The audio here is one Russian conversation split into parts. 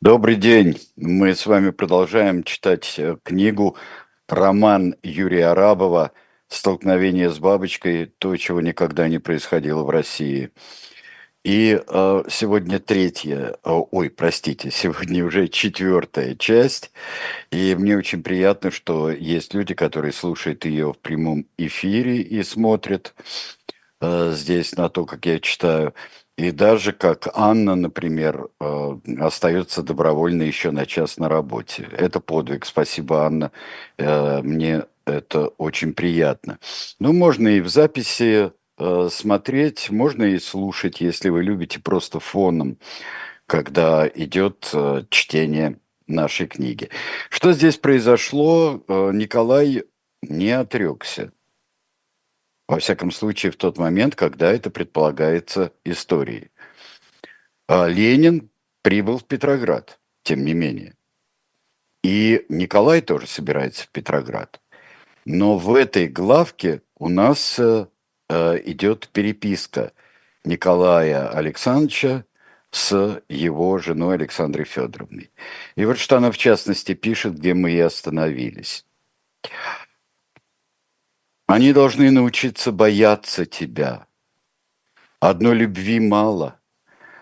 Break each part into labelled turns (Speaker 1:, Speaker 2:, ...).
Speaker 1: Добрый день. Мы с вами продолжаем читать э, книгу, роман Юрия Арабова «Столкновение с бабочкой. То, чего никогда не происходило в России». И э, сегодня третья, ой, простите, сегодня уже четвертая часть. И мне очень приятно, что есть люди, которые слушают ее в прямом эфире и смотрят э, здесь на то, как я читаю. И даже как Анна, например, э, остается добровольно еще на час на работе. Это подвиг. Спасибо, Анна. Э, мне это очень приятно. Ну, можно и в записи э, смотреть, можно и слушать, если вы любите просто фоном, когда идет чтение нашей книги. Что здесь произошло? Николай не отрекся. Во всяком случае, в тот момент, когда это предполагается историей. А Ленин прибыл в Петроград, тем не менее. И Николай тоже собирается в Петроград. Но в этой главке у нас э, э идет переписка Николая Александровича с его женой Александрой Федоровной. И вот что она в частности пишет, где мы и остановились. Они должны научиться бояться тебя. Одной любви мало.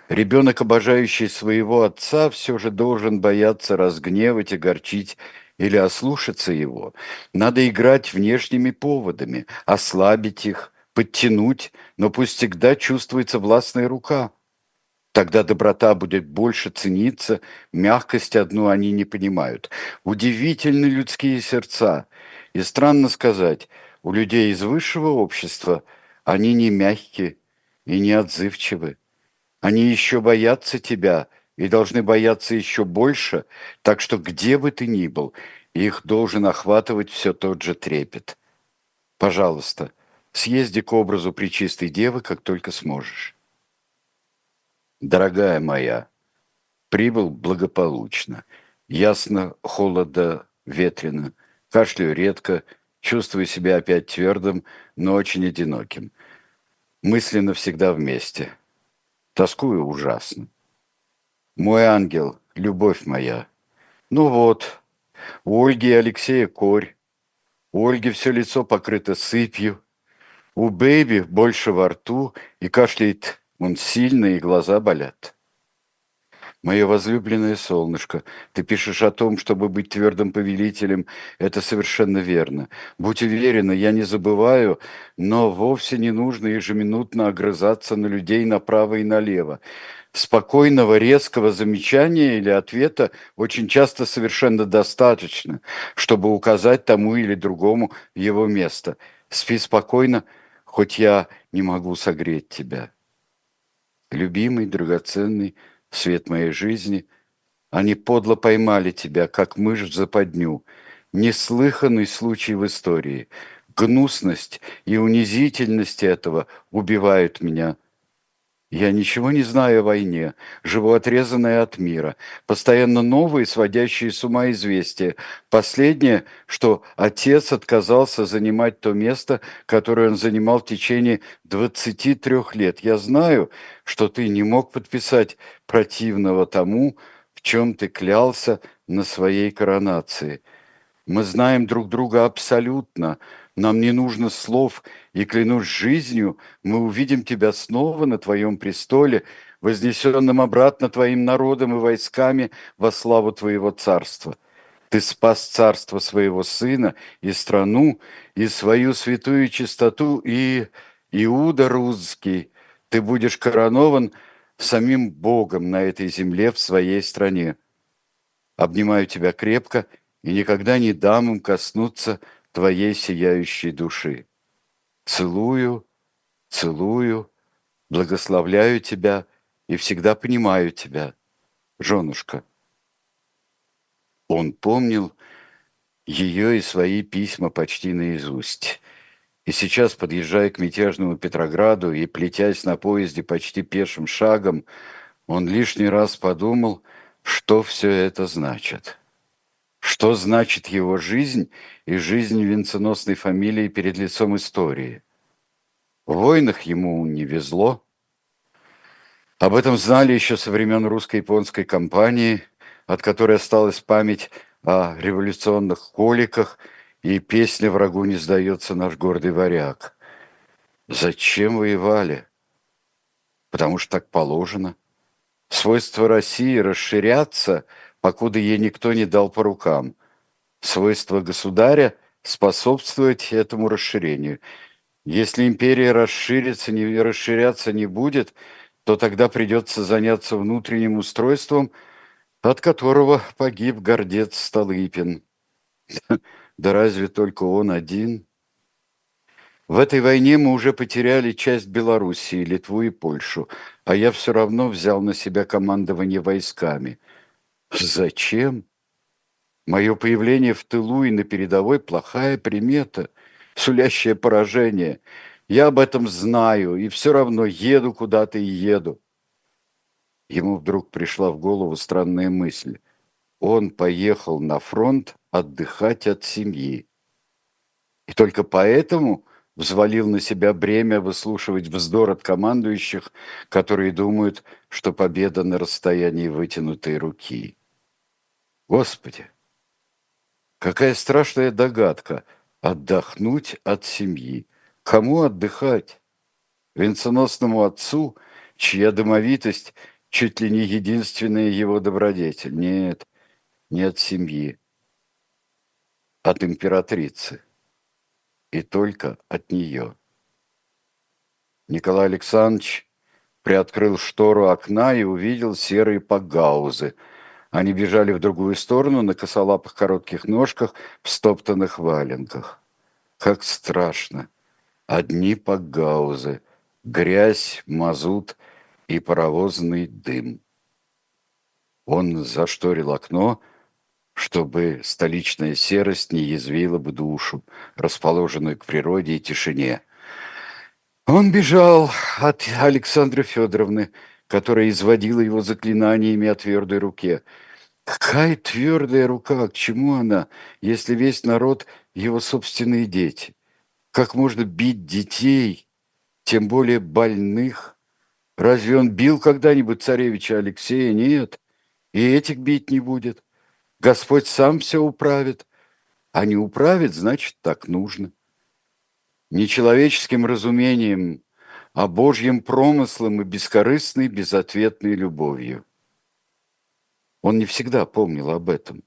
Speaker 1: Ребенок, обожающий своего отца, все же должен бояться разгневать, огорчить или ослушаться его. Надо играть внешними поводами, ослабить их, подтянуть, но пусть всегда чувствуется властная рука. Тогда доброта будет больше цениться, мягкость одну они не понимают. Удивительны людские сердца. И странно сказать – у людей из высшего общества они не мягкие и не отзывчивы. Они еще боятся тебя и должны бояться еще больше, так что где бы ты ни был, их должен охватывать все тот же трепет. Пожалуйста, съезди к образу Пречистой Девы, как только сможешь. Дорогая моя, прибыл благополучно. Ясно, холодно, ветрено, кашляю редко – Чувствую себя опять твердым, но очень одиноким. Мысленно всегда вместе. Тоскую ужасно. Мой ангел, любовь моя. Ну вот, у Ольги и Алексея корь. У Ольги все лицо покрыто сыпью. У Бэйби больше во рту, и кашляет он сильно, и глаза болят. Мое возлюбленное солнышко, ты пишешь о том, чтобы быть твердым повелителем. Это совершенно верно. Будь уверена, я не забываю, но вовсе не нужно ежеминутно огрызаться на людей направо и налево. Спокойного, резкого замечания или ответа очень часто совершенно достаточно, чтобы указать тому или другому его место. Спи спокойно, хоть я не могу согреть тебя. Любимый, драгоценный, свет моей жизни. Они подло поймали тебя, как мышь в западню. Неслыханный случай в истории. Гнусность и унизительность этого убивают меня – я ничего не знаю о войне, живу отрезанная от мира. Постоянно новые, сводящие с ума известия. Последнее, что отец отказался занимать то место, которое он занимал в течение 23 лет. Я знаю, что ты не мог подписать противного тому, в чем ты клялся на своей коронации. Мы знаем друг друга абсолютно – нам не нужно слов, и клянусь жизнью, мы увидим тебя снова на твоем престоле, вознесенным обратно твоим народом и войсками во славу твоего царства. Ты спас царство своего сына и страну, и свою святую чистоту, и Иуда русский. Ты будешь коронован самим Богом на этой земле в своей стране. Обнимаю тебя крепко и никогда не дам им коснуться – твоей сияющей души. Целую, целую, благословляю тебя и всегда понимаю тебя, женушка. Он помнил ее и свои письма почти наизусть. И сейчас, подъезжая к мятежному Петрограду и плетясь на поезде почти пешим шагом, он лишний раз подумал, что все это значит. Что значит его жизнь и жизнь венценосной фамилии перед лицом истории? В войнах ему не везло. Об этом знали еще со времен русско-японской кампании, от которой осталась память о революционных коликах, и песня «Врагу не сдается наш гордый варяг». Зачем воевали? Потому что так положено. Свойство России расширяться, покуда ей никто не дал по рукам. Свойство государя способствовать этому расширению. Если империя расширится, не расширяться не будет, то тогда придется заняться внутренним устройством, от которого погиб гордец Столыпин. Да разве только он один? В этой войне мы уже потеряли часть Белоруссии, Литву и Польшу, а я все равно взял на себя командование войсками. Зачем? Мое появление в тылу и на передовой – плохая примета, сулящая поражение. Я об этом знаю и все равно еду куда-то и еду. Ему вдруг пришла в голову странная мысль. Он поехал на фронт отдыхать от семьи. И только поэтому взвалил на себя бремя выслушивать вздор от командующих, которые думают, что победа на расстоянии вытянутой руки. Господи, какая страшная догадка – отдохнуть от семьи. Кому отдыхать? Венценосному отцу, чья домовитость чуть ли не единственная его добродетель. Нет, не от семьи, от императрицы и только от нее. Николай Александрович приоткрыл штору окна и увидел серые погаузы. Они бежали в другую сторону на косолапых коротких ножках в стоптанных валенках. Как страшно! Одни погаузы, грязь, мазут и паровозный дым. Он зашторил окно, чтобы столичная серость не язвила бы душу, расположенную к природе и тишине. Он бежал от Александры Федоровны, которая изводила его заклинаниями о твердой руке. Какая твердая рука, к чему она, если весь народ – его собственные дети? Как можно бить детей, тем более больных? Разве он бил когда-нибудь царевича Алексея? Нет, и этих бить не будет. Господь сам все управит, а не управит, значит, так нужно. Не человеческим разумением, а Божьим промыслом и бескорыстной, безответной любовью. Он не всегда помнил об этом.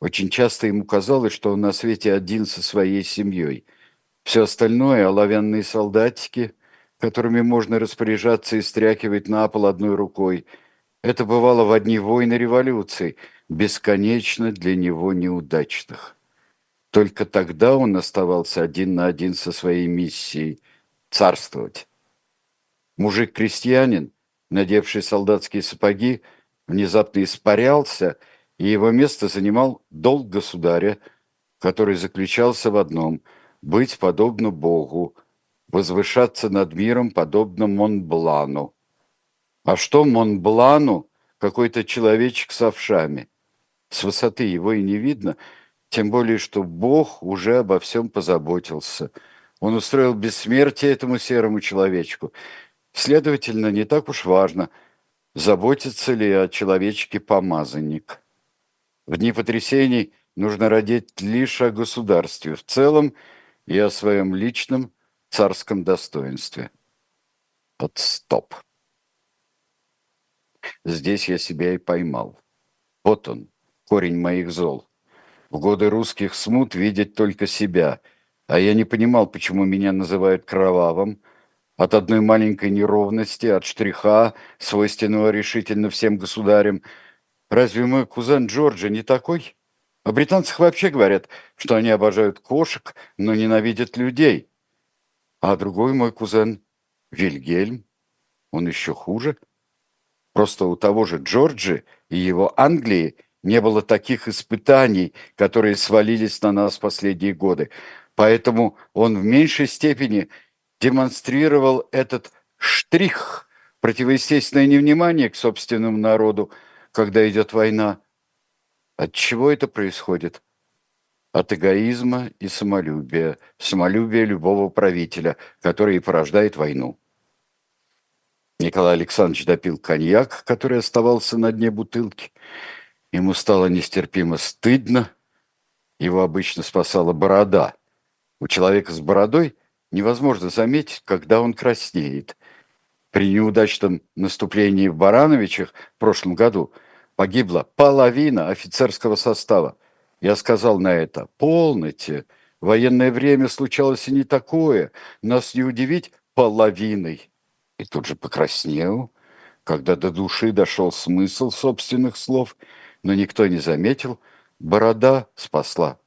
Speaker 1: Очень часто ему казалось, что он на свете один со своей семьей. Все остальное – оловянные солдатики, которыми можно распоряжаться и стряхивать на пол одной рукой – это бывало в одни войны революции – бесконечно для него неудачных. Только тогда он оставался один на один со своей миссией – царствовать. Мужик-крестьянин, надевший солдатские сапоги, внезапно испарялся, и его место занимал долг государя, который заключался в одном – быть подобно Богу, возвышаться над миром подобно Монблану. А что Монблану какой-то человечек с овшами – с высоты его и не видно, тем более, что Бог уже обо всем позаботился. Он устроил бессмертие этому серому человечку. Следовательно, не так уж важно, заботится ли о человечке помазанник. В дни потрясений нужно родить лишь о государстве в целом и о своем личном царском достоинстве. Под стоп. Здесь я себя и поймал. Вот он, корень моих зол. В годы русских смут видеть только себя, а я не понимал, почему меня называют кровавым, от одной маленькой неровности, от штриха, свойственного решительно всем государям. Разве мой кузен Джорджи не такой? О британцах вообще говорят, что они обожают кошек, но ненавидят людей. А другой мой кузен Вильгельм, он еще хуже. Просто у того же Джорджи и его Англии не было таких испытаний, которые свалились на нас последние годы. Поэтому он в меньшей степени демонстрировал этот штрих, противоестественное невнимание к собственному народу, когда идет война. От чего это происходит? От эгоизма и самолюбия, самолюбия любого правителя, который и порождает войну. Николай Александрович допил коньяк, который оставался на дне бутылки, Ему стало нестерпимо стыдно. Его обычно спасала борода. У человека с бородой невозможно заметить, когда он краснеет. При неудачном наступлении в Барановичах в прошлом году погибла половина офицерского состава. Я сказал на это, полноте, военное время случалось и не такое, нас не удивить половиной. И тут же покраснел, когда до души дошел смысл собственных слов, но никто не заметил, борода спасла.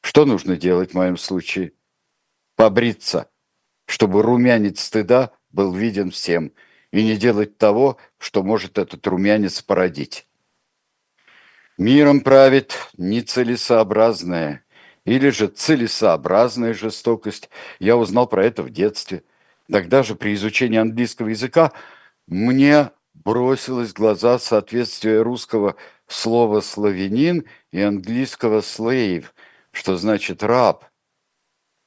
Speaker 1: Что нужно делать в моем случае? Побриться, чтобы румянец стыда был виден всем, и не делать того, что может этот румянец породить. Миром правит нецелесообразная или же целесообразная жестокость. Я узнал про это в детстве. Тогда же при изучении английского языка мне бросилось в глаза соответствие русского слова «славянин» и английского «slave», что значит «раб».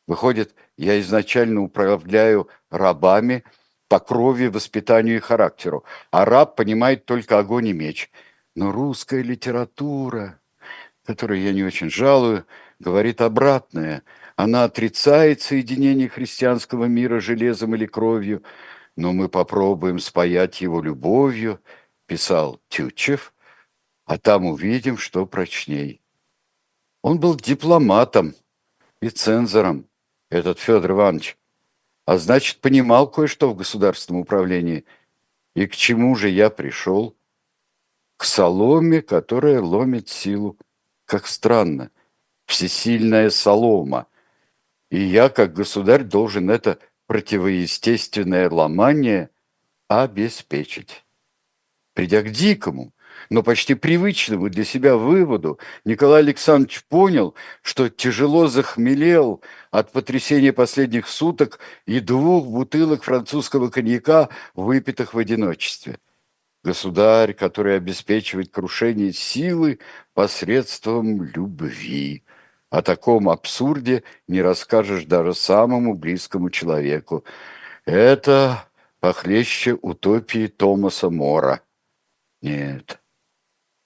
Speaker 1: Выходит, я изначально управляю рабами по крови, воспитанию и характеру, а раб понимает только огонь и меч. Но русская литература, которую я не очень жалую, говорит обратное. Она отрицает соединение христианского мира железом или кровью, но мы попробуем спаять его любовью, писал Тютчев, а там увидим, что прочней. Он был дипломатом и цензором, этот Федор Иванович, а значит, понимал кое-что в государственном управлении. И к чему же я пришел? К соломе, которая ломит силу. Как странно. Всесильная солома. И я, как государь, должен это противоестественное ломание обеспечить. Придя к дикому, но почти привычному для себя выводу, Николай Александрович понял, что тяжело захмелел от потрясения последних суток и двух бутылок французского коньяка, выпитых в одиночестве. Государь, который обеспечивает крушение силы посредством любви. О таком абсурде не расскажешь даже самому близкому человеку. Это похлеще утопии Томаса Мора. Нет,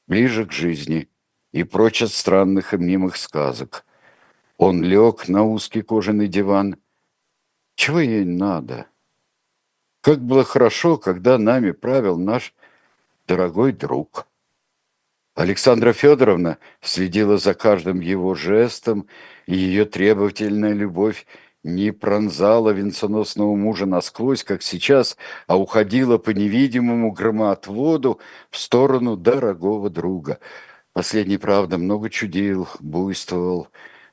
Speaker 1: ближе к жизни и прочь от странных и мнимых сказок. Он лег на узкий кожаный диван. Чего ей надо? Как было хорошо, когда нами правил наш дорогой друг. Александра Федоровна следила за каждым его жестом, и ее требовательная любовь не пронзала венценосного мужа насквозь, как сейчас, а уходила по невидимому громоотводу в сторону дорогого друга. Последний, правда, много чудил, буйствовал,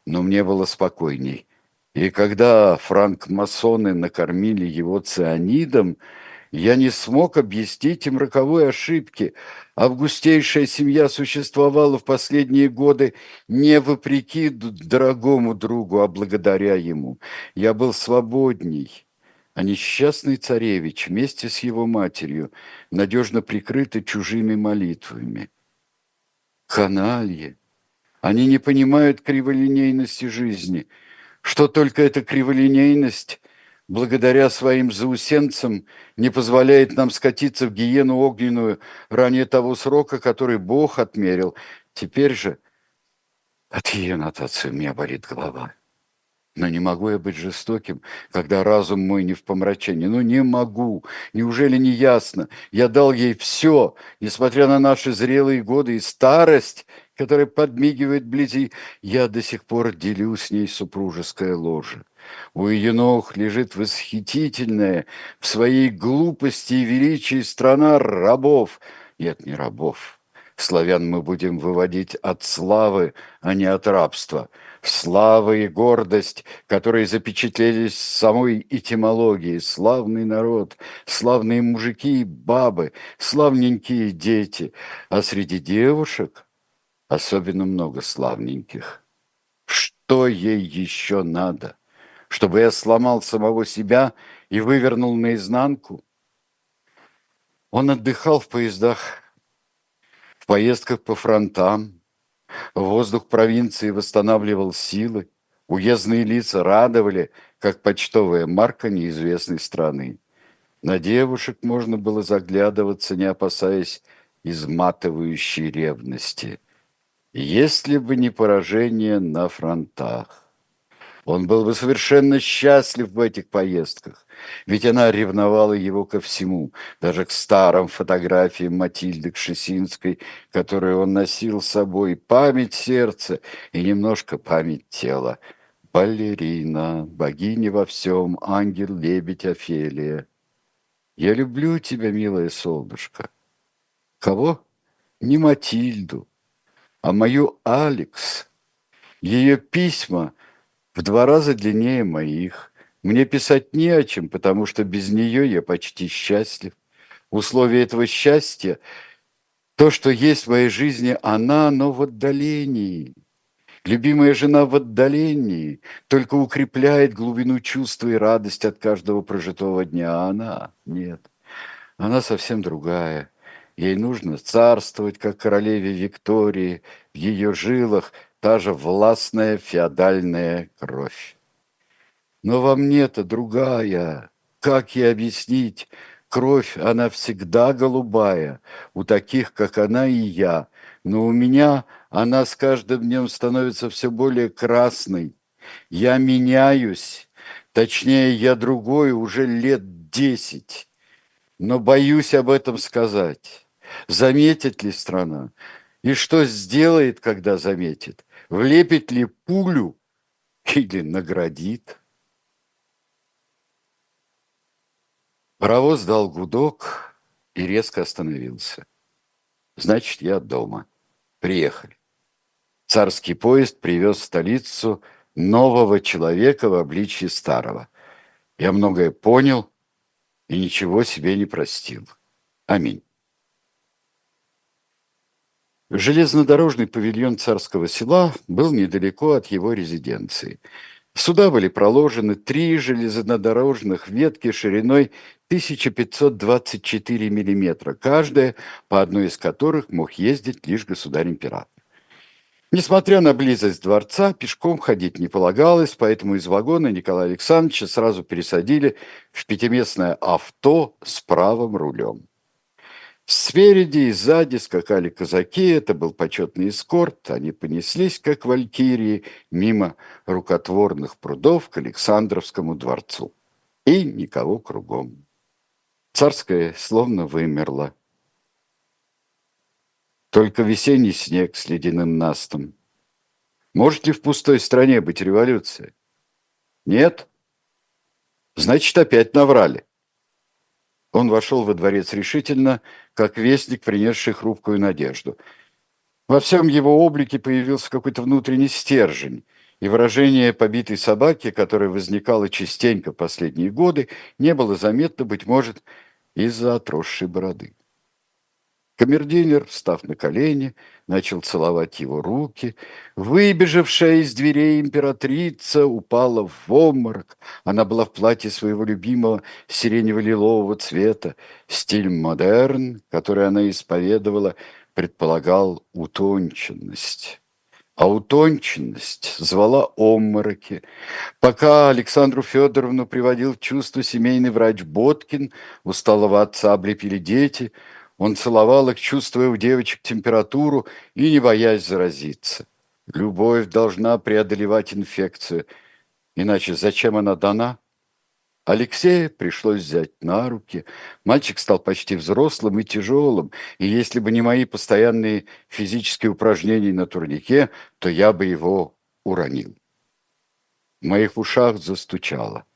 Speaker 1: но мне было спокойней. И когда франк-масоны накормили его цианидом, я не смог объяснить им роковой ошибки. Августейшая семья существовала в последние годы не вопреки дорогому другу, а благодаря ему. Я был свободней, а несчастный царевич вместе с его матерью надежно прикрыты чужими молитвами. Каналье! Они не понимают криволинейности жизни. Что только эта криволинейность благодаря своим заусенцам не позволяет нам скатиться в гиену огненную ранее того срока, который Бог отмерил. Теперь же от ее нотации у меня болит голова. Но не могу я быть жестоким, когда разум мой не в помрачении. Ну не могу. Неужели не ясно? Я дал ей все, несмотря на наши зрелые годы и старость, которая подмигивает вблизи. Я до сих пор делю с ней супружеское ложе. У ее ног лежит восхитительная в своей глупости и величии страна рабов. Нет, не рабов. Славян мы будем выводить от славы, а не от рабства. Слава и гордость, которые запечатлелись в самой этимологии. Славный народ, славные мужики и бабы, славненькие дети. А среди девушек особенно много славненьких. Что ей еще надо? чтобы я сломал самого себя и вывернул наизнанку. Он отдыхал в поездах, в поездках по фронтам, воздух провинции восстанавливал силы, уездные лица радовали, как почтовая марка неизвестной страны. На девушек можно было заглядываться, не опасаясь изматывающей ревности. Если бы не поражение на фронтах. Он был бы совершенно счастлив в этих поездках, ведь она ревновала его ко всему, даже к старым фотографиям Матильды Кшесинской, которые он носил с собой, память сердца и немножко память тела. Балерина, богиня во всем, ангел, лебедь, Офелия. Я люблю тебя, милое солнышко. Кого? Не Матильду, а мою Алекс. Ее письма в два раза длиннее моих. Мне писать не о чем, потому что без нее я почти счастлив. Условие этого счастья – то, что есть в моей жизни она, но в отдалении. Любимая жена в отдалении только укрепляет глубину чувства и радость от каждого прожитого дня, а она – нет. Она совсем другая. Ей нужно царствовать, как королеве Виктории, в ее жилах – та же властная феодальная кровь. Но во мне-то другая. Как ей объяснить? Кровь, она всегда голубая, у таких, как она и я. Но у меня она с каждым днем становится все более красной. Я меняюсь, точнее, я другой уже лет десять. Но боюсь об этом сказать. Заметит ли страна? И что сделает, когда заметит? Влепит ли пулю или наградит? Паровоз дал гудок и резко остановился. Значит, я дома. Приехали. Царский поезд привез в столицу нового человека в обличье старого. Я многое понял и ничего себе не простил. Аминь. Железнодорожный павильон царского села был недалеко от его резиденции. Сюда были проложены три железнодорожных ветки шириной 1524 миллиметра, каждая, по одной из которых мог ездить лишь государь-император. Несмотря на близость дворца, пешком ходить не полагалось, поэтому из вагона Николая Александровича сразу пересадили в пятиместное авто с правым рулем. Спереди и сзади скакали казаки, это был почетный эскорт, они понеслись, как валькирии, мимо рукотворных прудов к Александровскому дворцу. И никого кругом. Царская словно вымерла. Только весенний снег с ледяным настом. Может ли в пустой стране быть революция? Нет? Значит, опять наврали. Он вошел во дворец решительно, как вестник, принесший хрупкую надежду. Во всем его облике появился какой-то внутренний стержень, и выражение побитой собаки, которое возникало частенько последние годы, не было заметно, быть может, из-за отросшей бороды. Камердинер, встав на колени, начал целовать его руки. Выбежавшая из дверей императрица упала в обморок. Она была в платье своего любимого сиренево-лилового цвета. Стиль модерн, который она исповедовала, предполагал утонченность. А утонченность звала обмороки. Пока Александру Федоровну приводил в чувство семейный врач Боткин, усталого отца облепили дети – он целовал их, чувствуя у девочек температуру и не боясь заразиться. Любовь должна преодолевать инфекцию, иначе зачем она дана? Алексея пришлось взять на руки. Мальчик стал почти взрослым и тяжелым, и если бы не мои постоянные физические упражнения на турнике, то я бы его уронил. В моих ушах застучало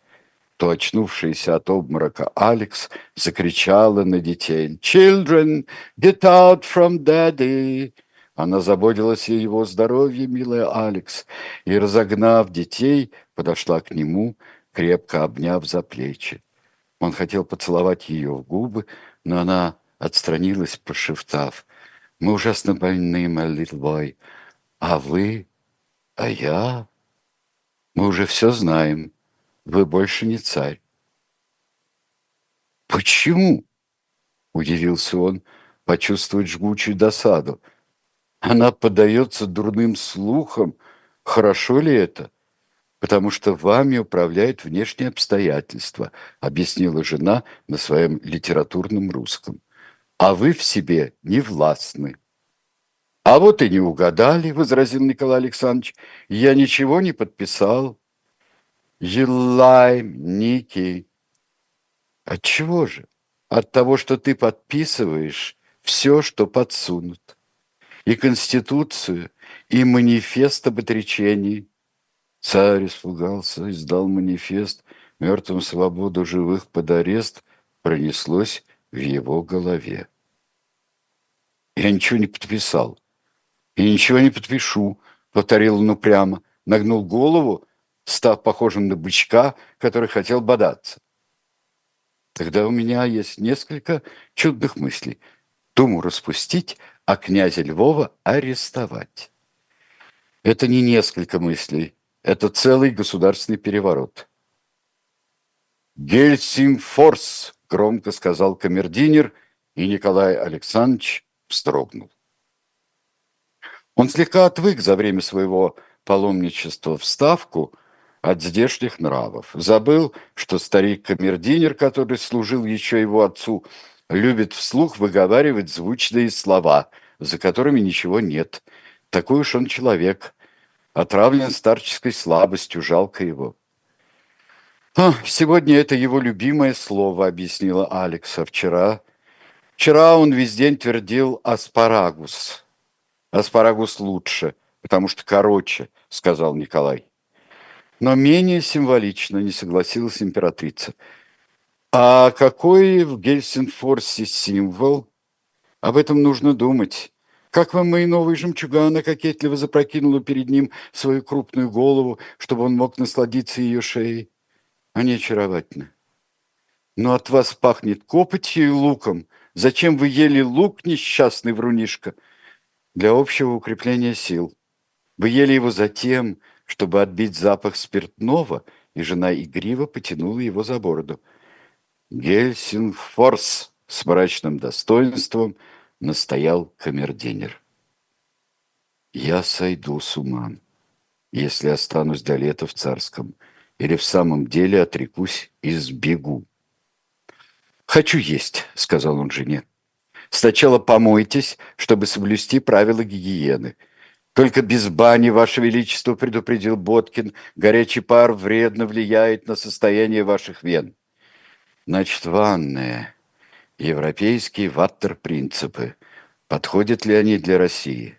Speaker 1: то очнувшаяся от обморока Алекс закричала на детей «Children, get out from daddy!» Она заботилась о его здоровье, милая Алекс, и, разогнав детей, подошла к нему, крепко обняв за плечи. Он хотел поцеловать ее в губы, но она отстранилась, прошептав, «Мы ужасно больны, my little boy. А вы? А я? Мы уже все знаем вы больше не царь. Почему? Удивился он, почувствовать жгучую досаду. Она подается дурным слухам. Хорошо ли это? Потому что вами управляют внешние обстоятельства, объяснила жена на своем литературном русском. а вы в себе не властны. А вот и не угадали, возразил Николай Александрович. Я ничего не подписал. Елайм, Ники. От чего же? От того, что ты подписываешь все, что подсунут. И Конституцию, и манифест об отречении. Царь испугался, издал манифест, мертвым свободу живых под арест пронеслось в его голове. Я ничего не подписал. И ничего не подпишу, повторил он упрямо, нагнул голову, став похожим на бычка, который хотел бодаться. Тогда у меня есть несколько чудных мыслей. Думу распустить, а князя Львова арестовать. Это не несколько мыслей, это целый государственный переворот. «Гельсимфорс!» – громко сказал камердинер, и Николай Александрович вздрогнул. Он слегка отвык за время своего паломничества в Ставку от здешних нравов. Забыл, что старик-камердинер, который служил еще его отцу, любит вслух выговаривать звучные слова, за которыми ничего нет. Такой уж он человек, отравлен старческой слабостью, жалко его. «А, сегодня это его любимое слово», — объяснила Алекса. «Вчера, вчера он весь день твердил «аспарагус». «Аспарагус лучше, потому что короче», — сказал Николай. Но менее символично не согласилась императрица. А какой в Гельсинфорсе символ? Об этом нужно думать. Как вам мои новые жемчуганы кокетливо запрокинула перед ним свою крупную голову, чтобы он мог насладиться ее шеей? Они очаровательны. Но от вас пахнет копотью и луком. Зачем вы ели лук, несчастный врунишка? Для общего укрепления сил. Вы ели его затем, чтобы отбить запах спиртного, и жена игриво потянула его за бороду. Гельсингфорс с мрачным достоинством – настоял камердинер. «Я сойду с ума, если останусь до лета в царском, или в самом деле отрекусь и сбегу». «Хочу есть», — сказал он жене. «Сначала помойтесь, чтобы соблюсти правила гигиены. Только без бани, Ваше Величество, предупредил Боткин, горячий пар вредно влияет на состояние ваших вен». «Значит, ванная», Европейские ваттер-принципы. Подходят ли они для России?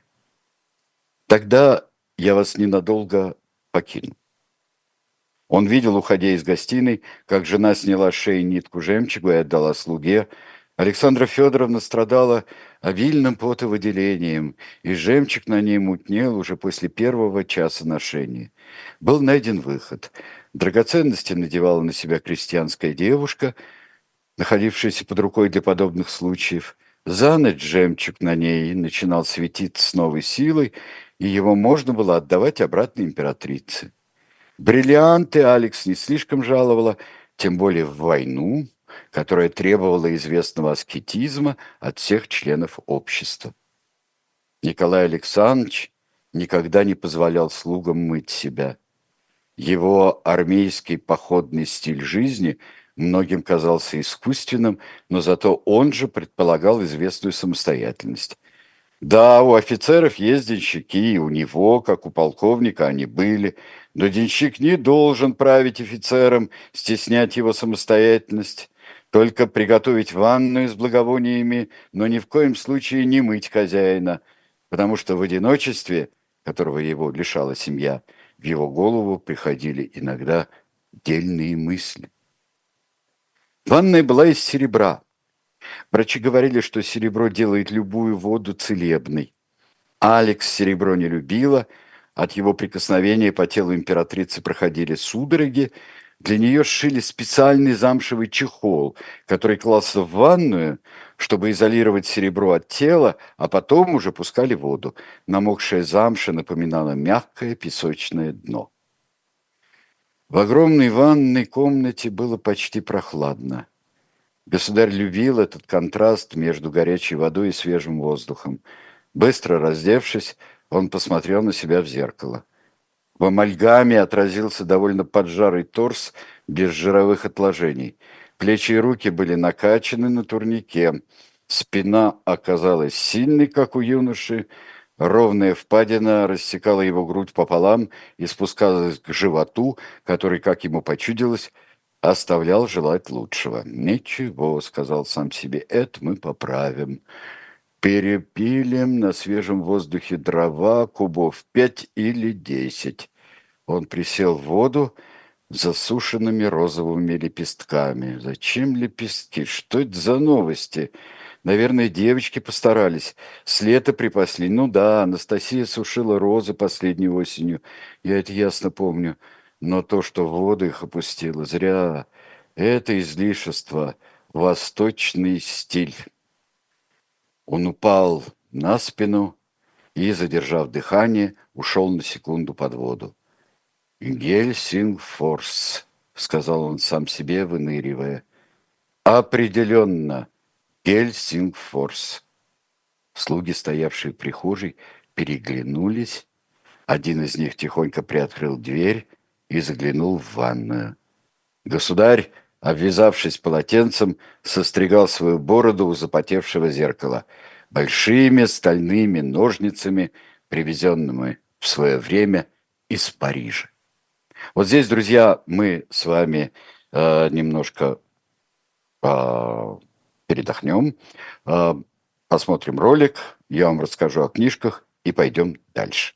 Speaker 1: Тогда я вас ненадолго покину. Он видел, уходя из гостиной, как жена сняла с шеи нитку жемчугу и отдала слуге. Александра Федоровна страдала обильным потовыделением, и жемчуг на ней мутнел уже после первого часа ношения. Был найден выход. Драгоценности надевала на себя крестьянская девушка – находившаяся под рукой для подобных случаев. За ночь жемчуг на ней начинал светиться с новой силой, и его можно было отдавать обратно императрице. Бриллианты Алекс не слишком жаловала, тем более в войну, которая требовала известного аскетизма от всех членов общества. Николай Александрович никогда не позволял слугам мыть себя. Его армейский походный стиль жизни – многим казался искусственным, но зато он же предполагал известную самостоятельность. Да, у офицеров есть денщики, и у него, как у полковника, они были, но денщик не должен править офицером, стеснять его самостоятельность, только приготовить ванную с благовониями, но ни в коем случае не мыть хозяина, потому что в одиночестве, которого его лишала семья, в его голову приходили иногда дельные мысли. Ванная была из серебра. Врачи говорили, что серебро делает любую воду целебной. Алекс серебро не любила. От его прикосновения по телу императрицы проходили судороги. Для нее сшили специальный замшевый чехол, который клался в ванную, чтобы изолировать серебро от тела, а потом уже пускали воду. Намокшая замша напоминала мягкое песочное дно. В огромной ванной комнате было почти прохладно. Государь любил этот контраст между горячей водой и свежим воздухом. Быстро раздевшись, он посмотрел на себя в зеркало. В амальгаме отразился довольно поджарый торс без жировых отложений. Плечи и руки были накачаны на турнике. Спина оказалась сильной, как у юноши, ровная впадина рассекала его грудь пополам и спускалась к животу, который, как ему почудилось, оставлял желать лучшего. «Ничего», — сказал сам себе, — «это мы поправим». Перепилим на свежем воздухе дрова кубов пять или десять. Он присел в воду засушенными розовыми лепестками. Зачем лепестки? Что это за новости? Наверное, девочки постарались. С лета припасли. Ну да, Анастасия сушила розы последней осенью. Я это ясно помню. Но то, что в воду их опустила, зря. Это излишество. Восточный стиль. Он упал на спину и, задержав дыхание, ушел на секунду под воду. «Гельсингфорс», — сказал он сам себе, выныривая. «Определенно, Гельсингфорс». Слуги, стоявшие в прихожей, переглянулись. Один из них тихонько приоткрыл дверь и заглянул в ванную. Государь обвязавшись полотенцем, состригал свою бороду у запотевшего зеркала большими стальными ножницами, привезенными в свое время из Парижа. Вот здесь, друзья, мы с вами э, немножко э, передохнем, э, посмотрим ролик, я вам расскажу о книжках и пойдем дальше.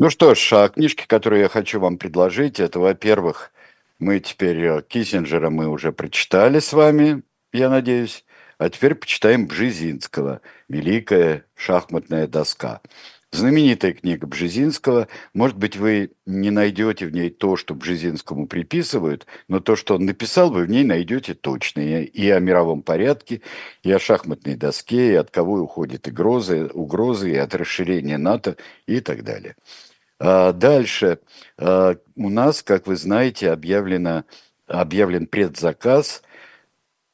Speaker 1: Ну что ж, а книжки, которые я хочу вам предложить, это, во-первых, мы теперь э, Киссинджера мы уже прочитали с вами, я надеюсь, а теперь почитаем Бжезинского «Великая шахматная доска». Знаменитая книга Бжезинского. Может быть, вы не найдете в ней то, что Бжезинскому приписывают, но то, что он написал, вы в ней найдете точно. И о мировом порядке, и о шахматной доске, и от кого уходят угрозы, угрозы, и от расширения НАТО и так далее. А, дальше. А, у нас, как вы знаете, объявлено, объявлен предзаказ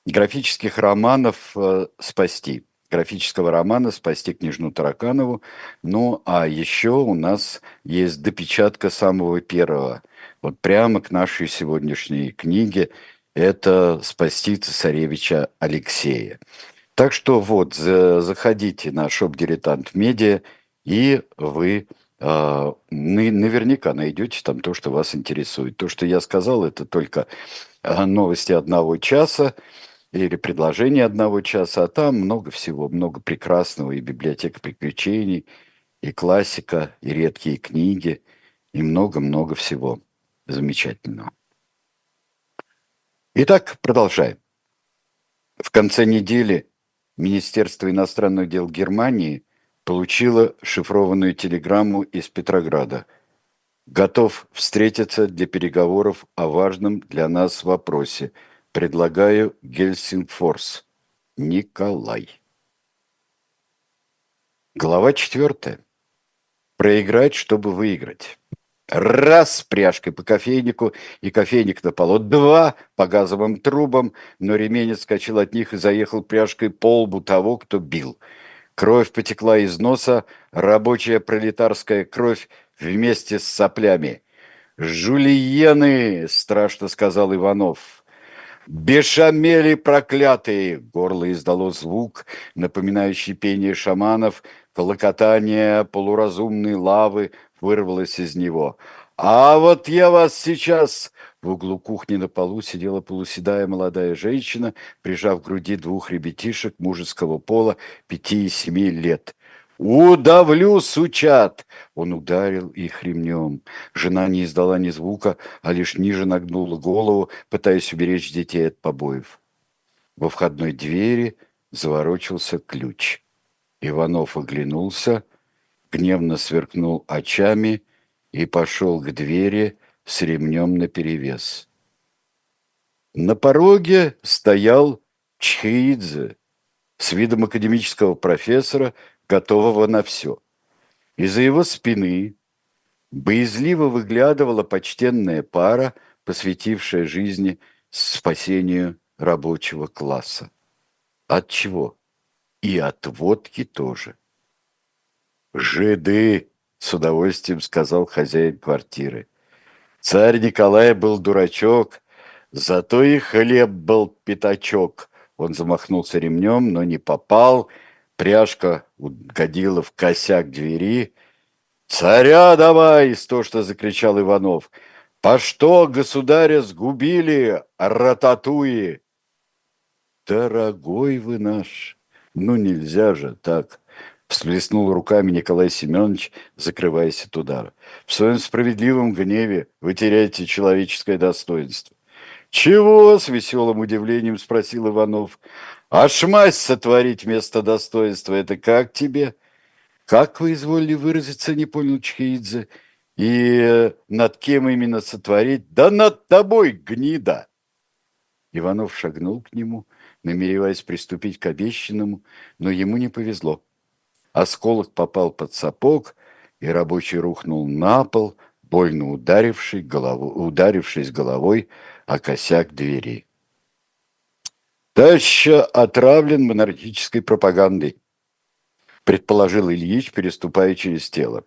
Speaker 1: графических романов а, «Спасти». Графического романа «Спасти княжну Тараканову». Ну, а еще у нас есть допечатка самого первого. Вот прямо к нашей сегодняшней книге. Это «Спасти цесаревича Алексея». Так что вот, заходите на шоп «Дилетант Медиа», и вы наверняка найдете там то, что вас интересует. То, что я сказал, это только а, новости одного часа или предложения одного часа, а там много всего, много прекрасного, и библиотека приключений, и классика, и редкие книги, и много-много всего замечательного. Итак, продолжаем. В конце недели Министерство иностранных дел Германии получила шифрованную телеграмму из Петрограда. Готов встретиться для переговоров о важном для нас вопросе. Предлагаю Гельсингфорс. Николай. Глава четвертая. Проиграть, чтобы выиграть. Раз пряжкой по кофейнику, и кофейник на полу. Два по газовым трубам, но ремень отскочил от них и заехал пряжкой по лбу того, кто бил – Кровь потекла из носа, рабочая пролетарская кровь вместе с соплями. «Жульены!» – страшно сказал Иванов. «Бешамели проклятые!» – горло издало звук, напоминающий пение шаманов, колокотание полуразумной лавы вырвалось из него. А вот я вас сейчас... В углу кухни на полу сидела полуседая молодая женщина, прижав к груди двух ребятишек мужеского пола пяти и семи лет. «Удавлю, сучат!» Он ударил их ремнем. Жена не издала ни звука, а лишь ниже нагнула голову, пытаясь уберечь детей от побоев. Во входной двери заворочился ключ. Иванов оглянулся, гневно сверкнул очами и пошел к двери с ремнем наперевес. На пороге стоял Чхеидзе с видом академического профессора, готового на все. Из-за его спины боязливо выглядывала почтенная пара, посвятившая жизни спасению рабочего класса. От чего? И от водки тоже. «Жиды!» – с удовольствием сказал хозяин квартиры. Царь Николай был дурачок, зато и хлеб был пятачок. Он замахнулся ремнем, но не попал. Пряжка угодила в косяк двери. «Царя давай!» – то, что закричал Иванов. «По что государя сгубили, рататуи?» «Дорогой вы наш, ну нельзя же так!» Всплеснул руками Николай Семенович, закрываясь от удара. В своем справедливом гневе вы теряете человеческое достоинство. «Чего?» – с веселым удивлением спросил Иванов. «А шмась сотворить вместо достоинства – это как тебе?» «Как вы изволили выразиться?» – не понял Чхеидзе. «И э, над кем именно сотворить?» «Да над тобой, гнида!» Иванов шагнул к нему, намереваясь приступить к обещанному, но ему не повезло. Осколок попал под сапог, и рабочий рухнул на пол, больно ударивший голову, ударившись головой о косяк двери. Таща отравлен монархической пропагандой, предположил Ильич, переступая через тело.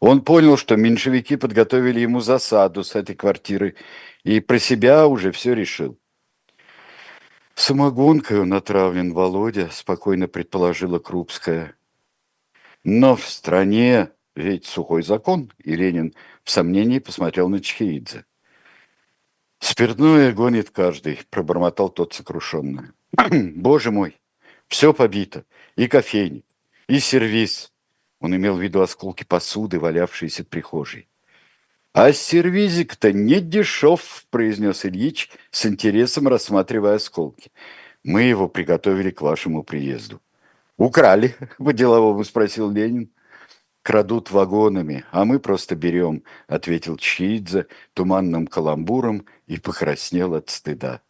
Speaker 1: Он понял, что меньшевики подготовили ему засаду с этой квартиры, и про себя уже все решил. «Самогонкой он отравлен, Володя», – спокойно предположила Крупская. Но в стране ведь сухой закон, и Ленин в сомнении посмотрел на Чхеидзе. «Спиртное гонит каждый», – пробормотал тот сокрушенно. «Боже мой, все побито, и кофейник, и сервиз». Он имел в виду осколки посуды, валявшиеся в прихожей. «А сервизик-то не дешев», – произнес Ильич, с интересом рассматривая осколки. «Мы его приготовили к вашему приезду». Украли, по-деловому спросил Ленин. Крадут вагонами, а мы просто берем, ответил Чхидзе туманным каламбуром и покраснел от стыда.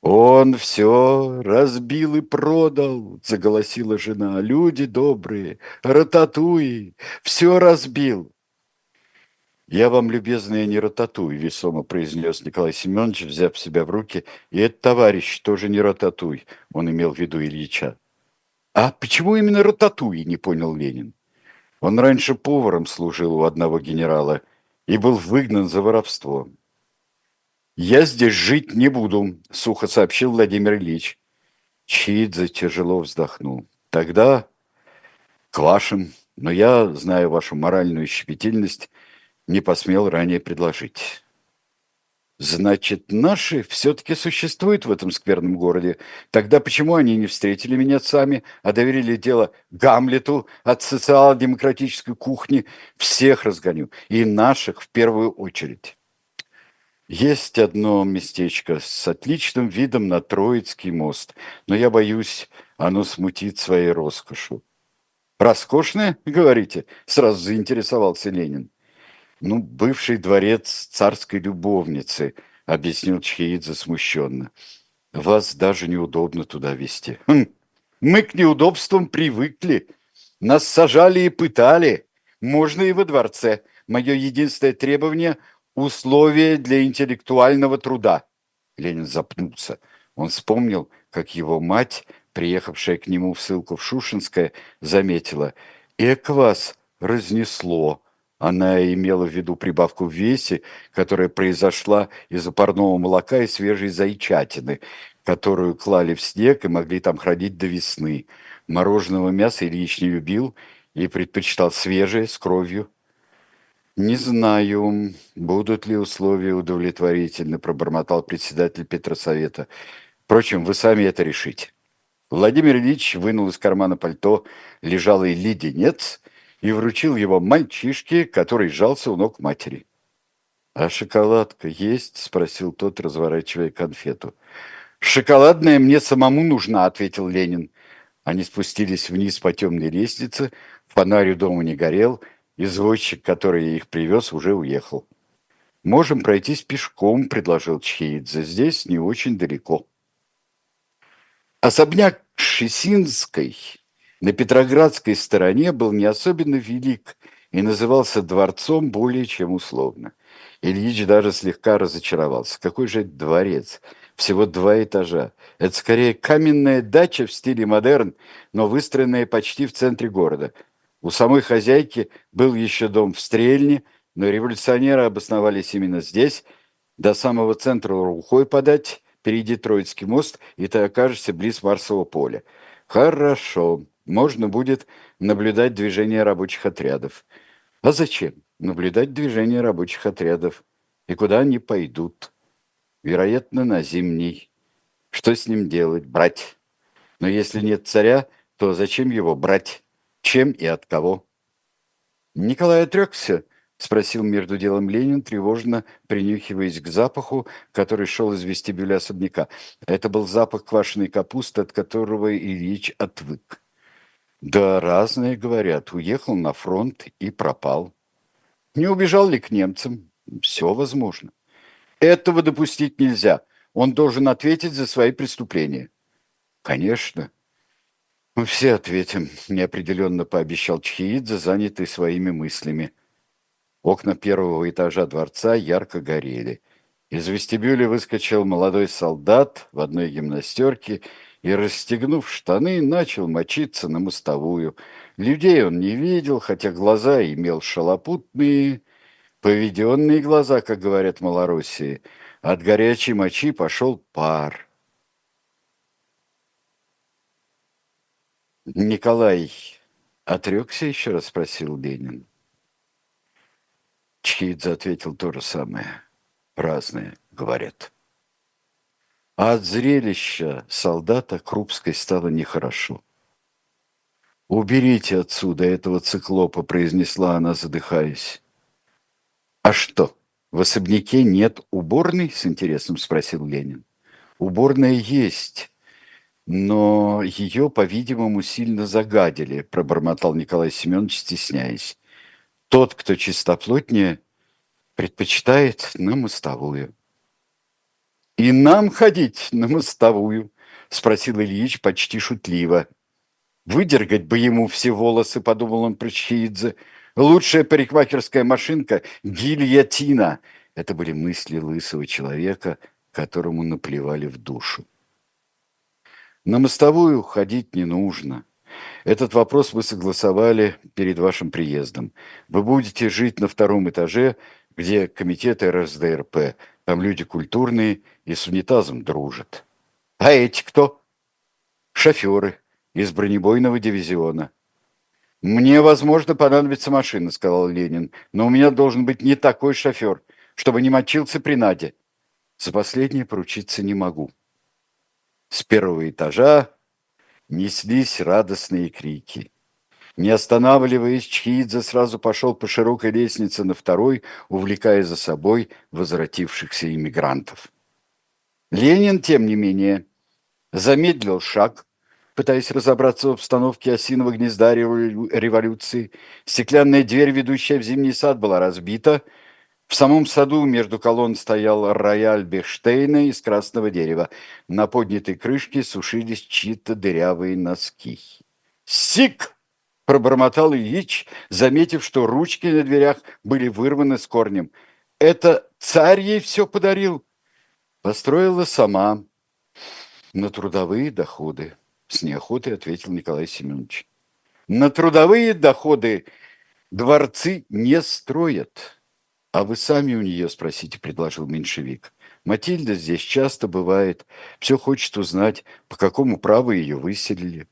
Speaker 1: «Он все разбил и продал», — заголосила жена. «Люди добрые, рататуи, все разбил». «Я вам, любезная, не рататуй», — весомо произнес Николай Семенович, взяв себя в руки. «И этот товарищ тоже не рататуй», — он имел в виду Ильича. А почему именно Рататуи, не понял Ленин. Он раньше поваром служил у одного генерала и был выгнан за воровство. «Я здесь жить не буду», – сухо сообщил Владимир Ильич. Чидзе тяжело вздохнул. «Тогда к вашим, но я, знаю вашу моральную щепетильность, не посмел ранее предложить». Значит, наши все-таки существуют в этом скверном городе. Тогда почему они не встретили меня сами, а доверили дело Гамлету от социал-демократической кухни? Всех разгоню. И наших в первую очередь. Есть одно местечко с отличным видом на Троицкий мост, но я боюсь, оно смутит своей роскошью. «Роскошное, говорите?» – сразу заинтересовался Ленин. Ну, бывший дворец царской любовницы, объяснил Чхеидзе смущенно. Вас даже неудобно туда вести. Хм, мы к неудобствам привыкли. Нас сажали и пытали. Можно и во дворце. Мое единственное требование – условия для интеллектуального труда. Ленин запнулся. Он вспомнил, как его мать, приехавшая к нему в ссылку в Шушинское, заметила «Эк вас разнесло». Она имела в виду прибавку в весе, которая произошла из-за парного молока и свежей зайчатины, которую клали в снег и могли там хранить до весны. Мороженого мяса Ильич не любил и предпочитал свежее, с кровью. Не знаю, будут ли условия удовлетворительны, пробормотал председатель Петросовета. Впрочем, вы сами это решите. Владимир Ильич вынул из кармана пальто лежалый леденец и вручил его мальчишке, который сжался у ног матери. «А шоколадка есть?» – спросил тот, разворачивая конфету. «Шоколадная мне самому нужна», – ответил Ленин. Они спустились вниз по темной лестнице, фонарь у дома не горел, извозчик, который их привез, уже уехал. «Можем пройтись пешком», – предложил Чхеидзе. «Здесь не очень далеко». Особняк Шесинской на Петроградской стороне был не особенно велик и назывался дворцом более чем условно. Ильич даже слегка разочаровался. Какой же это дворец? Всего два этажа. Это скорее каменная дача в стиле модерн, но выстроенная почти в центре города. У самой хозяйки был еще дом в Стрельне, но революционеры обосновались именно здесь. До самого центра рукой подать Перейди Троицкий мост, и ты окажешься близ Марсового поля. Хорошо, можно будет наблюдать движение рабочих отрядов. А зачем наблюдать движение рабочих отрядов? И куда они пойдут? Вероятно, на зимний. Что с ним делать? Брать. Но если нет царя, то зачем его брать? Чем и от кого? Николай отрекся — спросил между делом Ленин, тревожно принюхиваясь к запаху, который шел из вестибюля особняка. Это был запах квашеной капусты, от которого Ильич отвык. Да, разные говорят. Уехал на фронт и пропал. Не убежал ли к немцам? Все возможно. Этого допустить нельзя. Он должен ответить за свои преступления. Конечно. Мы все ответим, неопределенно пообещал Чхиидзе, занятый своими мыслями. Окна первого этажа дворца ярко горели. Из вестибюля выскочил молодой солдат в одной гимнастерке и, расстегнув штаны, начал мочиться на мостовую. Людей он не видел, хотя глаза имел шалопутные, поведенные глаза, как говорят в Малороссии. От горячей мочи пошел пар. «Николай отрекся еще раз?» – спросил Ленин. Чхидзе ответил то же самое. Разные говорят. А от зрелища солдата Крупской стало нехорошо. «Уберите отсюда этого циклопа», — произнесла она, задыхаясь. «А что, в особняке нет уборной?» — с интересом спросил Ленин. «Уборная есть, но ее, по-видимому, сильно загадили», — пробормотал Николай Семенович, стесняясь. Тот, кто чистоплотнее, предпочитает на мостовую. «И нам ходить на мостовую?» – спросил Ильич почти шутливо. «Выдергать бы ему все волосы», – подумал он про Чхиидзе. «Лучшая парикмахерская машинка – гильотина». Это были мысли лысого человека, которому наплевали в душу. На мостовую ходить не нужно – этот вопрос мы согласовали перед вашим приездом. Вы будете жить на втором этаже, где комитет РСДРП. Там люди культурные и с унитазом дружат. А эти кто? Шоферы из бронебойного дивизиона. «Мне, возможно, понадобится машина», — сказал Ленин. «Но у меня должен быть не такой шофер, чтобы не мочился при Наде. За последнее поручиться не могу». С первого этажа неслись радостные крики. Не останавливаясь, Чхидзе сразу пошел по широкой лестнице на второй, увлекая за собой возвратившихся иммигрантов. Ленин, тем не менее, замедлил шаг, пытаясь разобраться в обстановке осиного гнезда революции. Стеклянная дверь, ведущая в зимний сад, была разбита – в самом саду между колонн стоял рояль Бехштейна из красного дерева. На поднятой крышке сушились чьи-то дырявые носки. «Сик!» – пробормотал Ильич, заметив, что ручки на дверях были вырваны с корнем. «Это царь ей все подарил?» «Построила сама на трудовые доходы», – с неохотой ответил Николай Семенович. «На трудовые доходы дворцы не строят». «А вы сами у нее спросите», — предложил меньшевик. «Матильда здесь часто бывает. Все хочет узнать, по какому праву ее выселили».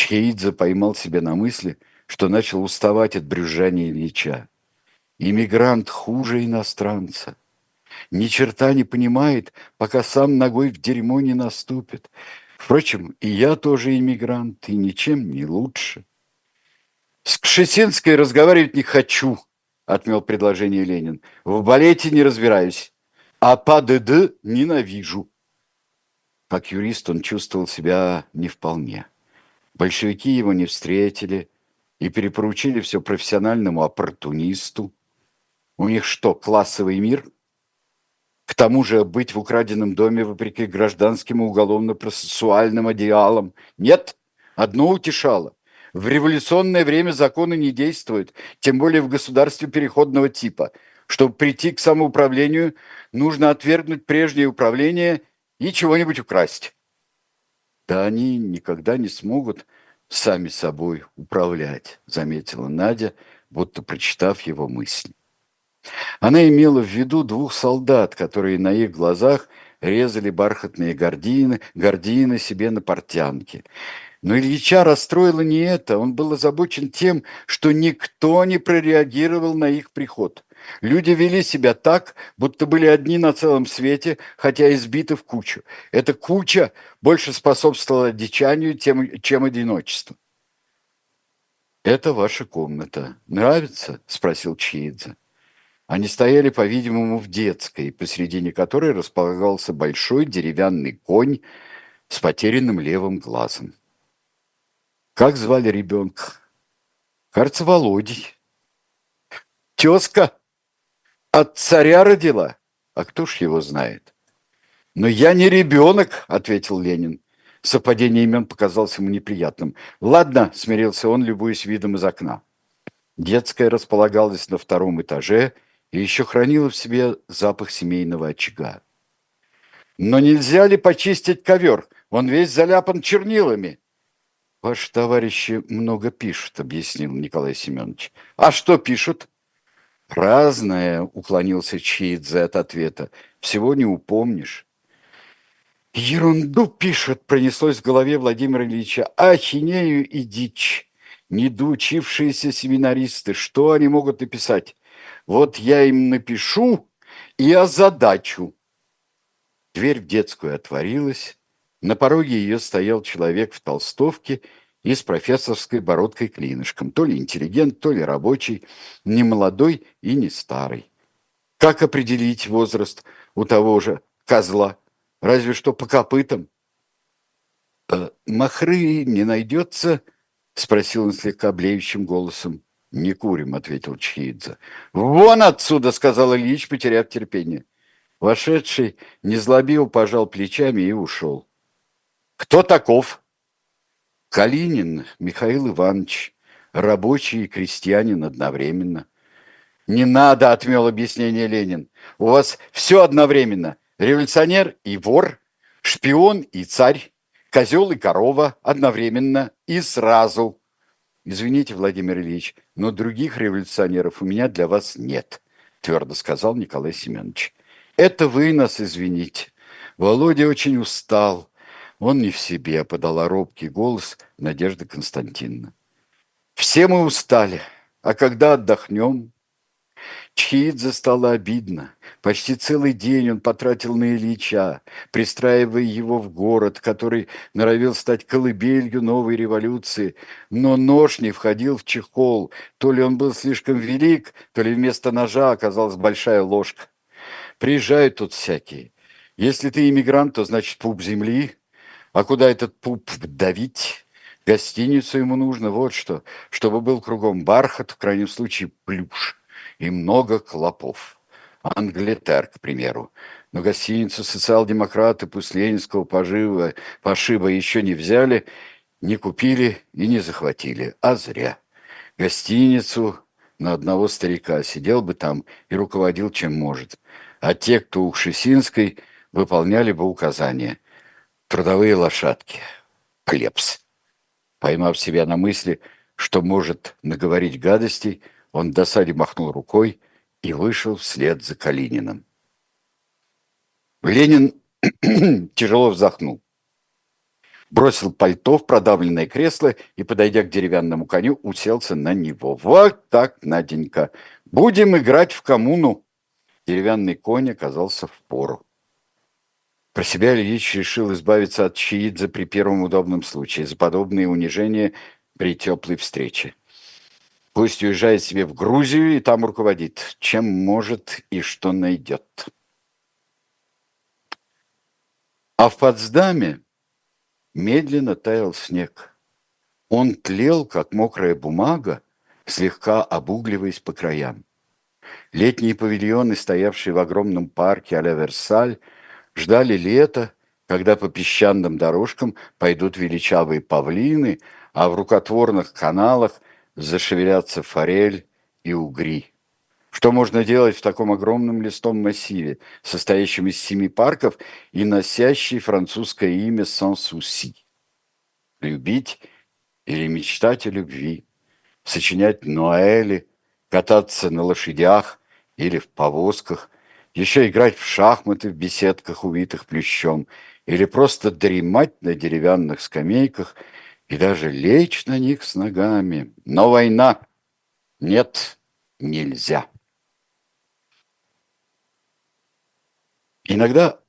Speaker 1: Чхеидзе поймал себя на мысли, что начал уставать от брюзжания Ильича. Иммигрант хуже иностранца. Ни черта не понимает, пока сам ногой в дерьмо не наступит. Впрочем, и я тоже иммигрант, и ничем не лучше. С Кшесинской разговаривать не хочу, отмел предложение Ленин. В балете не разбираюсь, а по ДД ненавижу. Как юрист он чувствовал себя не вполне. Большевики его не встретили и перепоручили все профессиональному оппортунисту. У них что, классовый мир? К тому же быть в украденном доме вопреки гражданским и уголовно-процессуальным идеалам. Нет, одно утешало. В революционное время законы не действуют, тем более в государстве переходного типа. Чтобы прийти к самоуправлению, нужно отвергнуть прежнее управление и чего-нибудь украсть. Да они никогда не смогут сами собой управлять, заметила Надя, будто прочитав его мысли. Она имела в виду двух солдат, которые на их глазах резали бархатные гордины, гордины себе на портянке. Но Ильича расстроило не это. Он был озабочен тем, что никто не прореагировал на их приход. Люди вели себя так, будто были одни на целом свете, хотя избиты в кучу. Эта куча больше способствовала дичанию, тем, чем одиночеству. «Это ваша комната. Нравится?» – спросил Чиидзе. Они стояли, по-видимому, в детской, посредине которой располагался большой деревянный конь с потерянным левым глазом. Как звали ребенка? Кажется, Володей. Тезка от царя родила? А кто ж его знает? Но я не ребенок, ответил Ленин. Совпадение имен показалось ему неприятным. Ладно, смирился он, любуясь видом из окна. Детская располагалась на втором этаже и еще хранила в себе запах семейного очага. Но нельзя ли почистить ковер? Он весь заляпан чернилами. Ваши товарищи много пишут, объяснил Николай Семенович. А что пишут? Разное, уклонился Чиидзе от ответа. Всего не упомнишь. Ерунду пишут, пронеслось в голове Владимира Ильича. Ахинею и дичь. Недоучившиеся семинаристы, что они могут написать? Вот я им напишу и озадачу. Дверь в детскую отворилась, на пороге ее стоял человек в толстовке и с профессорской бородкой клинышком. То ли интеллигент, то ли рабочий, не молодой и не старый. Как определить возраст у того же козла? Разве что по копытам. «Э, «Махры не найдется?» — спросил он слегка блеющим голосом. «Не курим», — ответил Чхидзе. «Вон отсюда!» — сказал Ильич, потеряв терпение. Вошедший незлобиво пожал плечами и ушел. Кто таков? Калинин Михаил Иванович, рабочий и крестьянин одновременно. Не надо, отмел объяснение Ленин. У вас все одновременно. Революционер и вор, шпион и царь, козел и корова одновременно и сразу. Извините, Владимир Ильич, но других революционеров у меня для вас нет, твердо сказал Николай Семенович. Это вы нас извините. Володя очень устал. Он не в себе, подала робкий голос Надежда Константиновна. Все мы устали, а когда отдохнем? Чхидзе стало обидно. Почти целый день он потратил на Ильича, пристраивая его в город, который норовил стать колыбелью новой революции. Но нож не входил в чехол. То ли он был слишком велик, то ли вместо ножа оказалась большая ложка. Приезжают тут всякие. Если ты иммигрант, то значит пуп земли, а куда этот пуп давить? Гостиницу ему нужно, вот что, чтобы был кругом бархат, в крайнем случае плюш, и много клопов. Англитер, к примеру. Но гостиницу социал-демократы после ленинского пожива, пошиба еще не взяли, не купили и не захватили. А зря. Гостиницу на одного старика сидел бы там и руководил чем может. А те, кто у Кшесинской, выполняли бы указания – трудовые лошадки. Клепс. Поймав себя на мысли, что может наговорить гадостей, он в досаде махнул рукой и вышел вслед за Калининым. Ленин тяжело вздохнул. Бросил пальто в продавленное кресло и, подойдя к деревянному коню, уселся на него. «Вот так, Наденька, Будем играть в коммуну. Деревянный конь оказался в пору. Про себя Ильич решил избавиться от Чиидзе при первом удобном случае, за подобные унижения при теплой встрече. Пусть уезжает себе в Грузию и там руководит, чем может и что найдет. А в Потсдаме медленно таял снег. Он тлел, как мокрая бумага, слегка обугливаясь по краям. Летние павильоны, стоявшие в огромном парке а Версаль, ждали лета, когда по песчаным дорожкам пойдут величавые павлины, а в рукотворных каналах зашевелятся форель и угри. Что можно делать в таком огромном листом массиве, состоящем из семи парков и носящий французское имя Сан-Суси? Любить или мечтать о любви, сочинять Ноэли, кататься на лошадях или в повозках, еще играть в шахматы в беседках, увитых плющом, или просто дремать на деревянных скамейках и даже лечь на них с ногами. Но война нет, нельзя. Иногда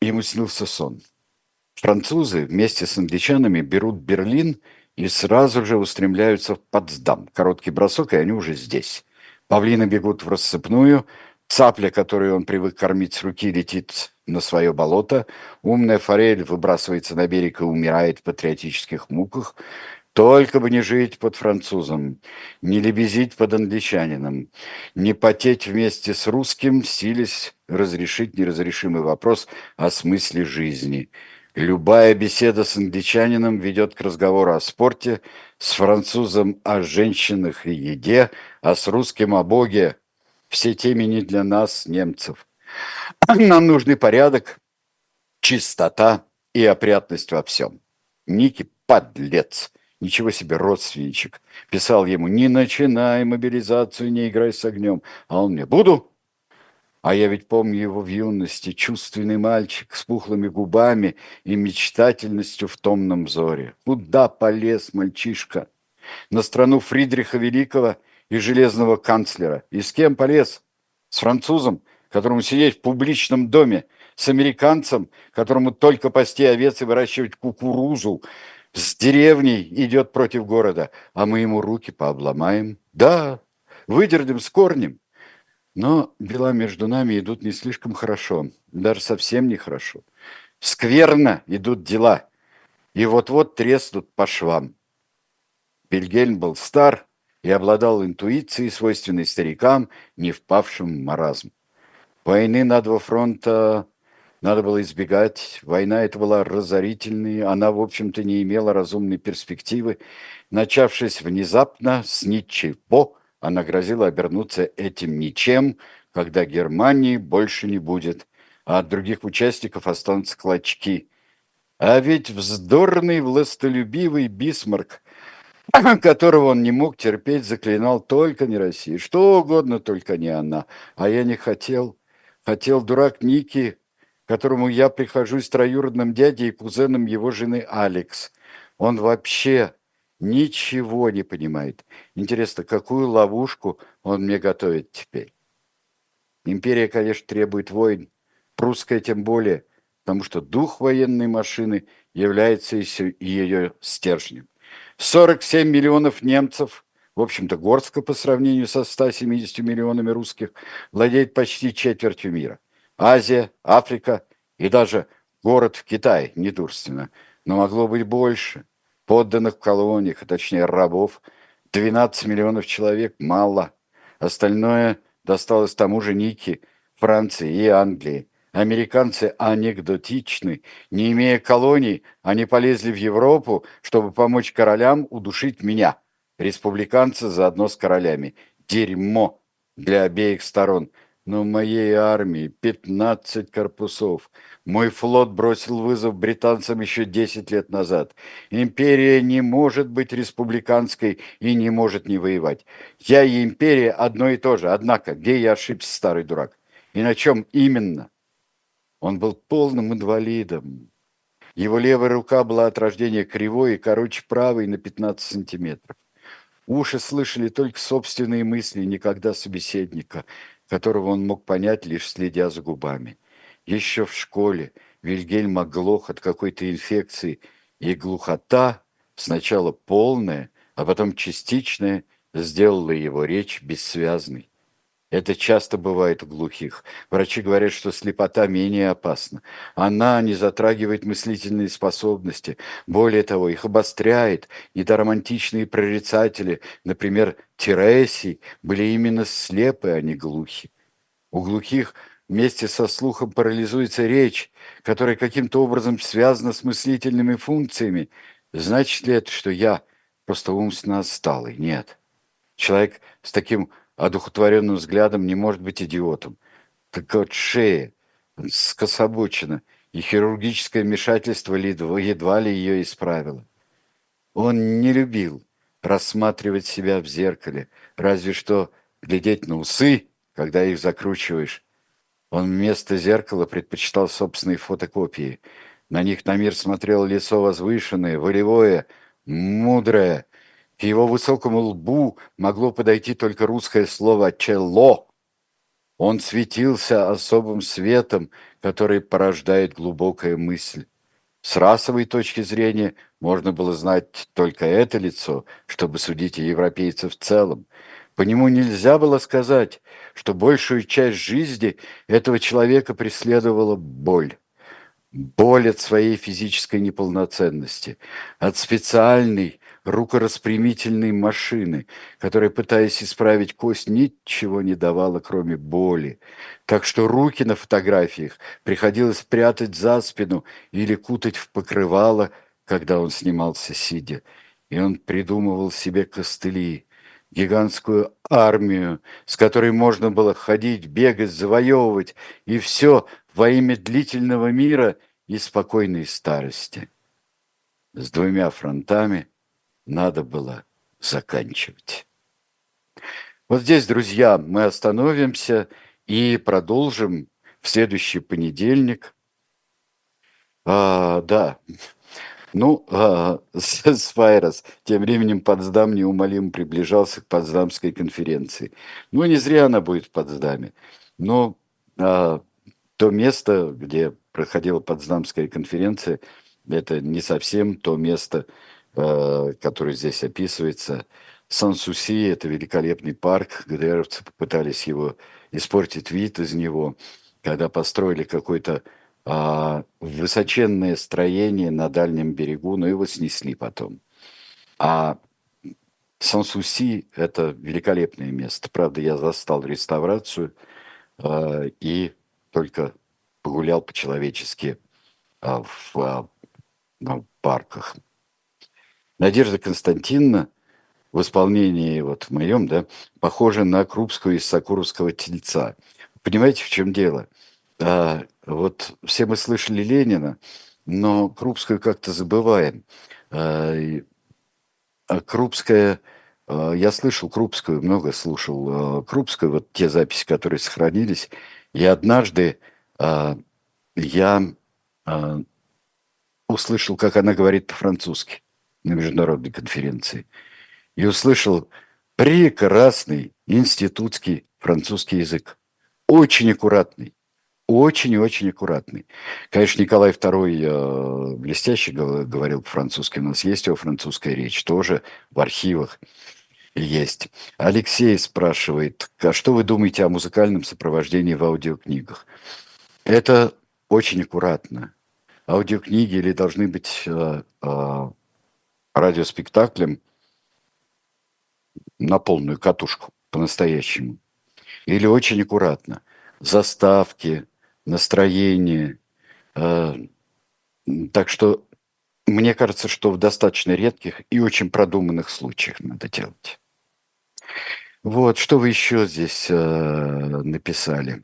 Speaker 1: ему снился сон. Французы вместе с англичанами берут Берлин и сразу же устремляются в Потсдам. Короткий бросок, и они уже здесь. Павлины бегут в рассыпную, цапля, которую он привык кормить с руки, летит на свое болото, умная форель выбрасывается на берег и умирает в патриотических муках. Только бы не жить под французом, не лебезить под англичанином, не потеть вместе с русским, сились разрешить неразрешимый вопрос о смысле жизни. Любая беседа с англичанином ведет к разговору о спорте, с французом о женщинах и еде, а с русским о Боге. Все темы не для нас, немцев. Нам нужны порядок, чистота и опрятность во всем. Ники – подлец. Ничего себе, родственничек. Писал ему, не начинай мобилизацию, не играй с огнем. А он мне, буду. А я ведь помню его в юности, чувственный мальчик с пухлыми губами и мечтательностью в томном взоре. Куда полез мальчишка? На страну Фридриха Великого и железного канцлера. И с кем полез? С французом, которому сидеть в публичном доме, с американцем, которому только пасти овец и выращивать кукурузу, с деревней идет против города, а мы ему руки пообломаем. Да, выдернем с корнем. Но дела между нами идут не слишком хорошо, даже совсем нехорошо. Скверно идут дела, и вот-вот треснут по швам. Бельгельм был стар и обладал интуицией, свойственной старикам, не впавшим в маразм. Войны на два фронта надо было избегать. Война эта была разорительной, она, в общем-то, не имела разумной перспективы. Начавшись внезапно, с ничего, она грозила обернуться этим ничем, когда Германии больше не будет, а от других участников останутся клочки. А ведь вздорный, властолюбивый Бисмарк, которого он не мог терпеть, заклинал только не Россию. Что угодно, только не она. А я не хотел. Хотел дурак Ники, которому я прихожусь троюродным дядей и кузеном его жены Алекс. Он вообще ничего не понимает. Интересно, какую ловушку он мне готовит теперь? Империя, конечно, требует войн, прусская тем более, потому что дух военной машины является ее стержнем. 47 миллионов немцев, в общем-то, горстка по сравнению со 170 миллионами русских, владеет почти четвертью мира – Азия, Африка и даже город в Китае, недурственно. Но могло быть больше. Подданных в колониях, а точнее рабов, 12 миллионов человек, мало. Остальное досталось тому же Ники, Франции и Англии. Американцы анекдотичны. Не имея колоний, они полезли в Европу, чтобы помочь королям удушить меня. Республиканцы заодно с королями. Дерьмо для обеих сторон но моей армии 15 корпусов. Мой флот бросил вызов британцам еще 10 лет назад. Империя не может быть республиканской и не может не воевать. Я и империя одно и то же. Однако, где я ошибся, старый дурак? И на чем именно? Он был полным инвалидом. Его левая рука была от рождения кривой и короче правой на 15 сантиметров. Уши слышали только собственные мысли, никогда собеседника, которого он мог понять, лишь следя за губами. Еще в школе Вильгельм оглох от какой-то инфекции, и глухота, сначала полная, а потом частичная, сделала его речь бессвязной. Это часто бывает у глухих. Врачи говорят, что слепота менее опасна. Она не затрагивает мыслительные способности. Более того, их обостряет. Недаром античные прорицатели, например, Тересий, были именно слепы, а не глухи. У глухих вместе со слухом парализуется речь, которая каким-то образом связана с мыслительными функциями. Значит ли это, что я просто умственно отсталый? Нет. Человек с таким одухотворенным взглядом не может быть идиотом. Так вот шея скособочена, и хирургическое вмешательство едва ли ее исправило. Он не любил рассматривать себя в зеркале, разве что глядеть на усы, когда их закручиваешь. Он вместо зеркала предпочитал собственные фотокопии. На них на мир смотрел лицо возвышенное, волевое, мудрое, к его высокому лбу могло подойти только русское слово «чело». Он светился особым светом, который порождает глубокая мысль. С расовой точки зрения можно было знать только это лицо, чтобы судить о европейцах в целом. По нему нельзя было сказать, что большую часть жизни этого человека преследовала боль. Боль от своей физической неполноценности, от специальной, рукораспрямительной машины, которая, пытаясь исправить кость, ничего не давала, кроме боли. Так что руки на фотографиях приходилось прятать за спину или кутать в покрывало, когда он снимался сидя. И он придумывал себе костыли, гигантскую армию, с которой можно было ходить, бегать, завоевывать, и все во имя длительного мира и спокойной старости. С двумя фронтами – надо было заканчивать. Вот здесь, друзья, мы остановимся и продолжим в следующий понедельник. А, да, ну, а, Свайрос, тем временем Потсдам неумолимо приближался к Потсдамской конференции. Ну, не зря она будет в Потсдаме. Но а, то место, где проходила Потсдамская конференция, это не совсем то место, который здесь описывается. Сан-Суси – это великолепный парк. ГДРовцы попытались его испортить вид из него, когда построили какое-то а, высоченное строение на дальнем берегу, но его снесли потом. А Сан-Суси – это великолепное место. Правда, я застал реставрацию а, и только погулял по-человечески а, в, а, в парках. Надежда Константиновна в исполнении вот в моем, да, похожа на Крупскую из Сокуровского тельца. Понимаете, в чем дело? А, вот все мы слышали Ленина, но Крупскую как-то забываем. А, а Крупская, а, я слышал Крупскую, много слушал а, Крупскую, вот те записи, которые сохранились. И однажды я услышал, как она говорит по-французски на международной конференции и услышал прекрасный институтский французский язык. Очень аккуратный. Очень-очень аккуратный. Конечно, Николай II э, блестяще говорил по-французски. У нас есть его французская речь, тоже в архивах есть. Алексей спрашивает, а что вы думаете о музыкальном сопровождении в аудиокнигах? Это очень аккуратно. Аудиокниги или должны быть э, э, радиоспектаклем на полную катушку по-настоящему. Или очень аккуратно. Заставки, настроение. Э, так что мне кажется, что в достаточно редких и очень продуманных случаях надо делать. Вот, что вы еще здесь э, написали?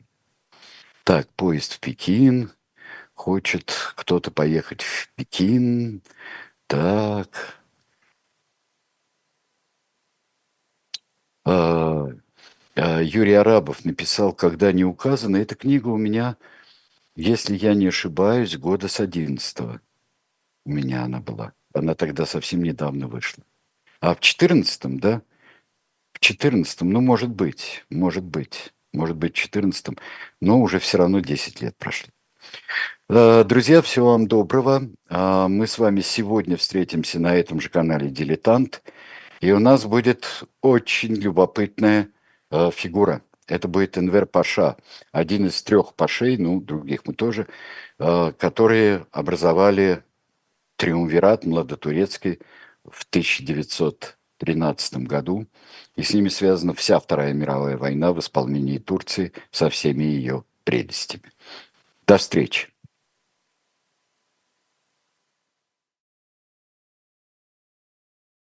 Speaker 1: Так, поезд в Пекин. Хочет кто-то поехать в Пекин. Так. А, а, Юрий Арабов написал «Когда не указано». Эта книга у меня, если я не ошибаюсь, года с 11 у меня она была. Она тогда совсем недавно вышла. А в 14 да, В 14 ну, может быть, может быть, может быть, в 14 но уже все равно 10 лет прошли. Э, друзья, всего вам доброго. Мы с вами сегодня встретимся на этом же канале «Дилетант», и у нас будет очень любопытная э, фигура. Это будет Энвер Паша, один из трех пашей, ну, других мы тоже, э, которые образовали триумвират младотурецкий в 1913 году, и с ними связана вся Вторая мировая война в исполнении Турции со всеми ее прелестями. До встречи!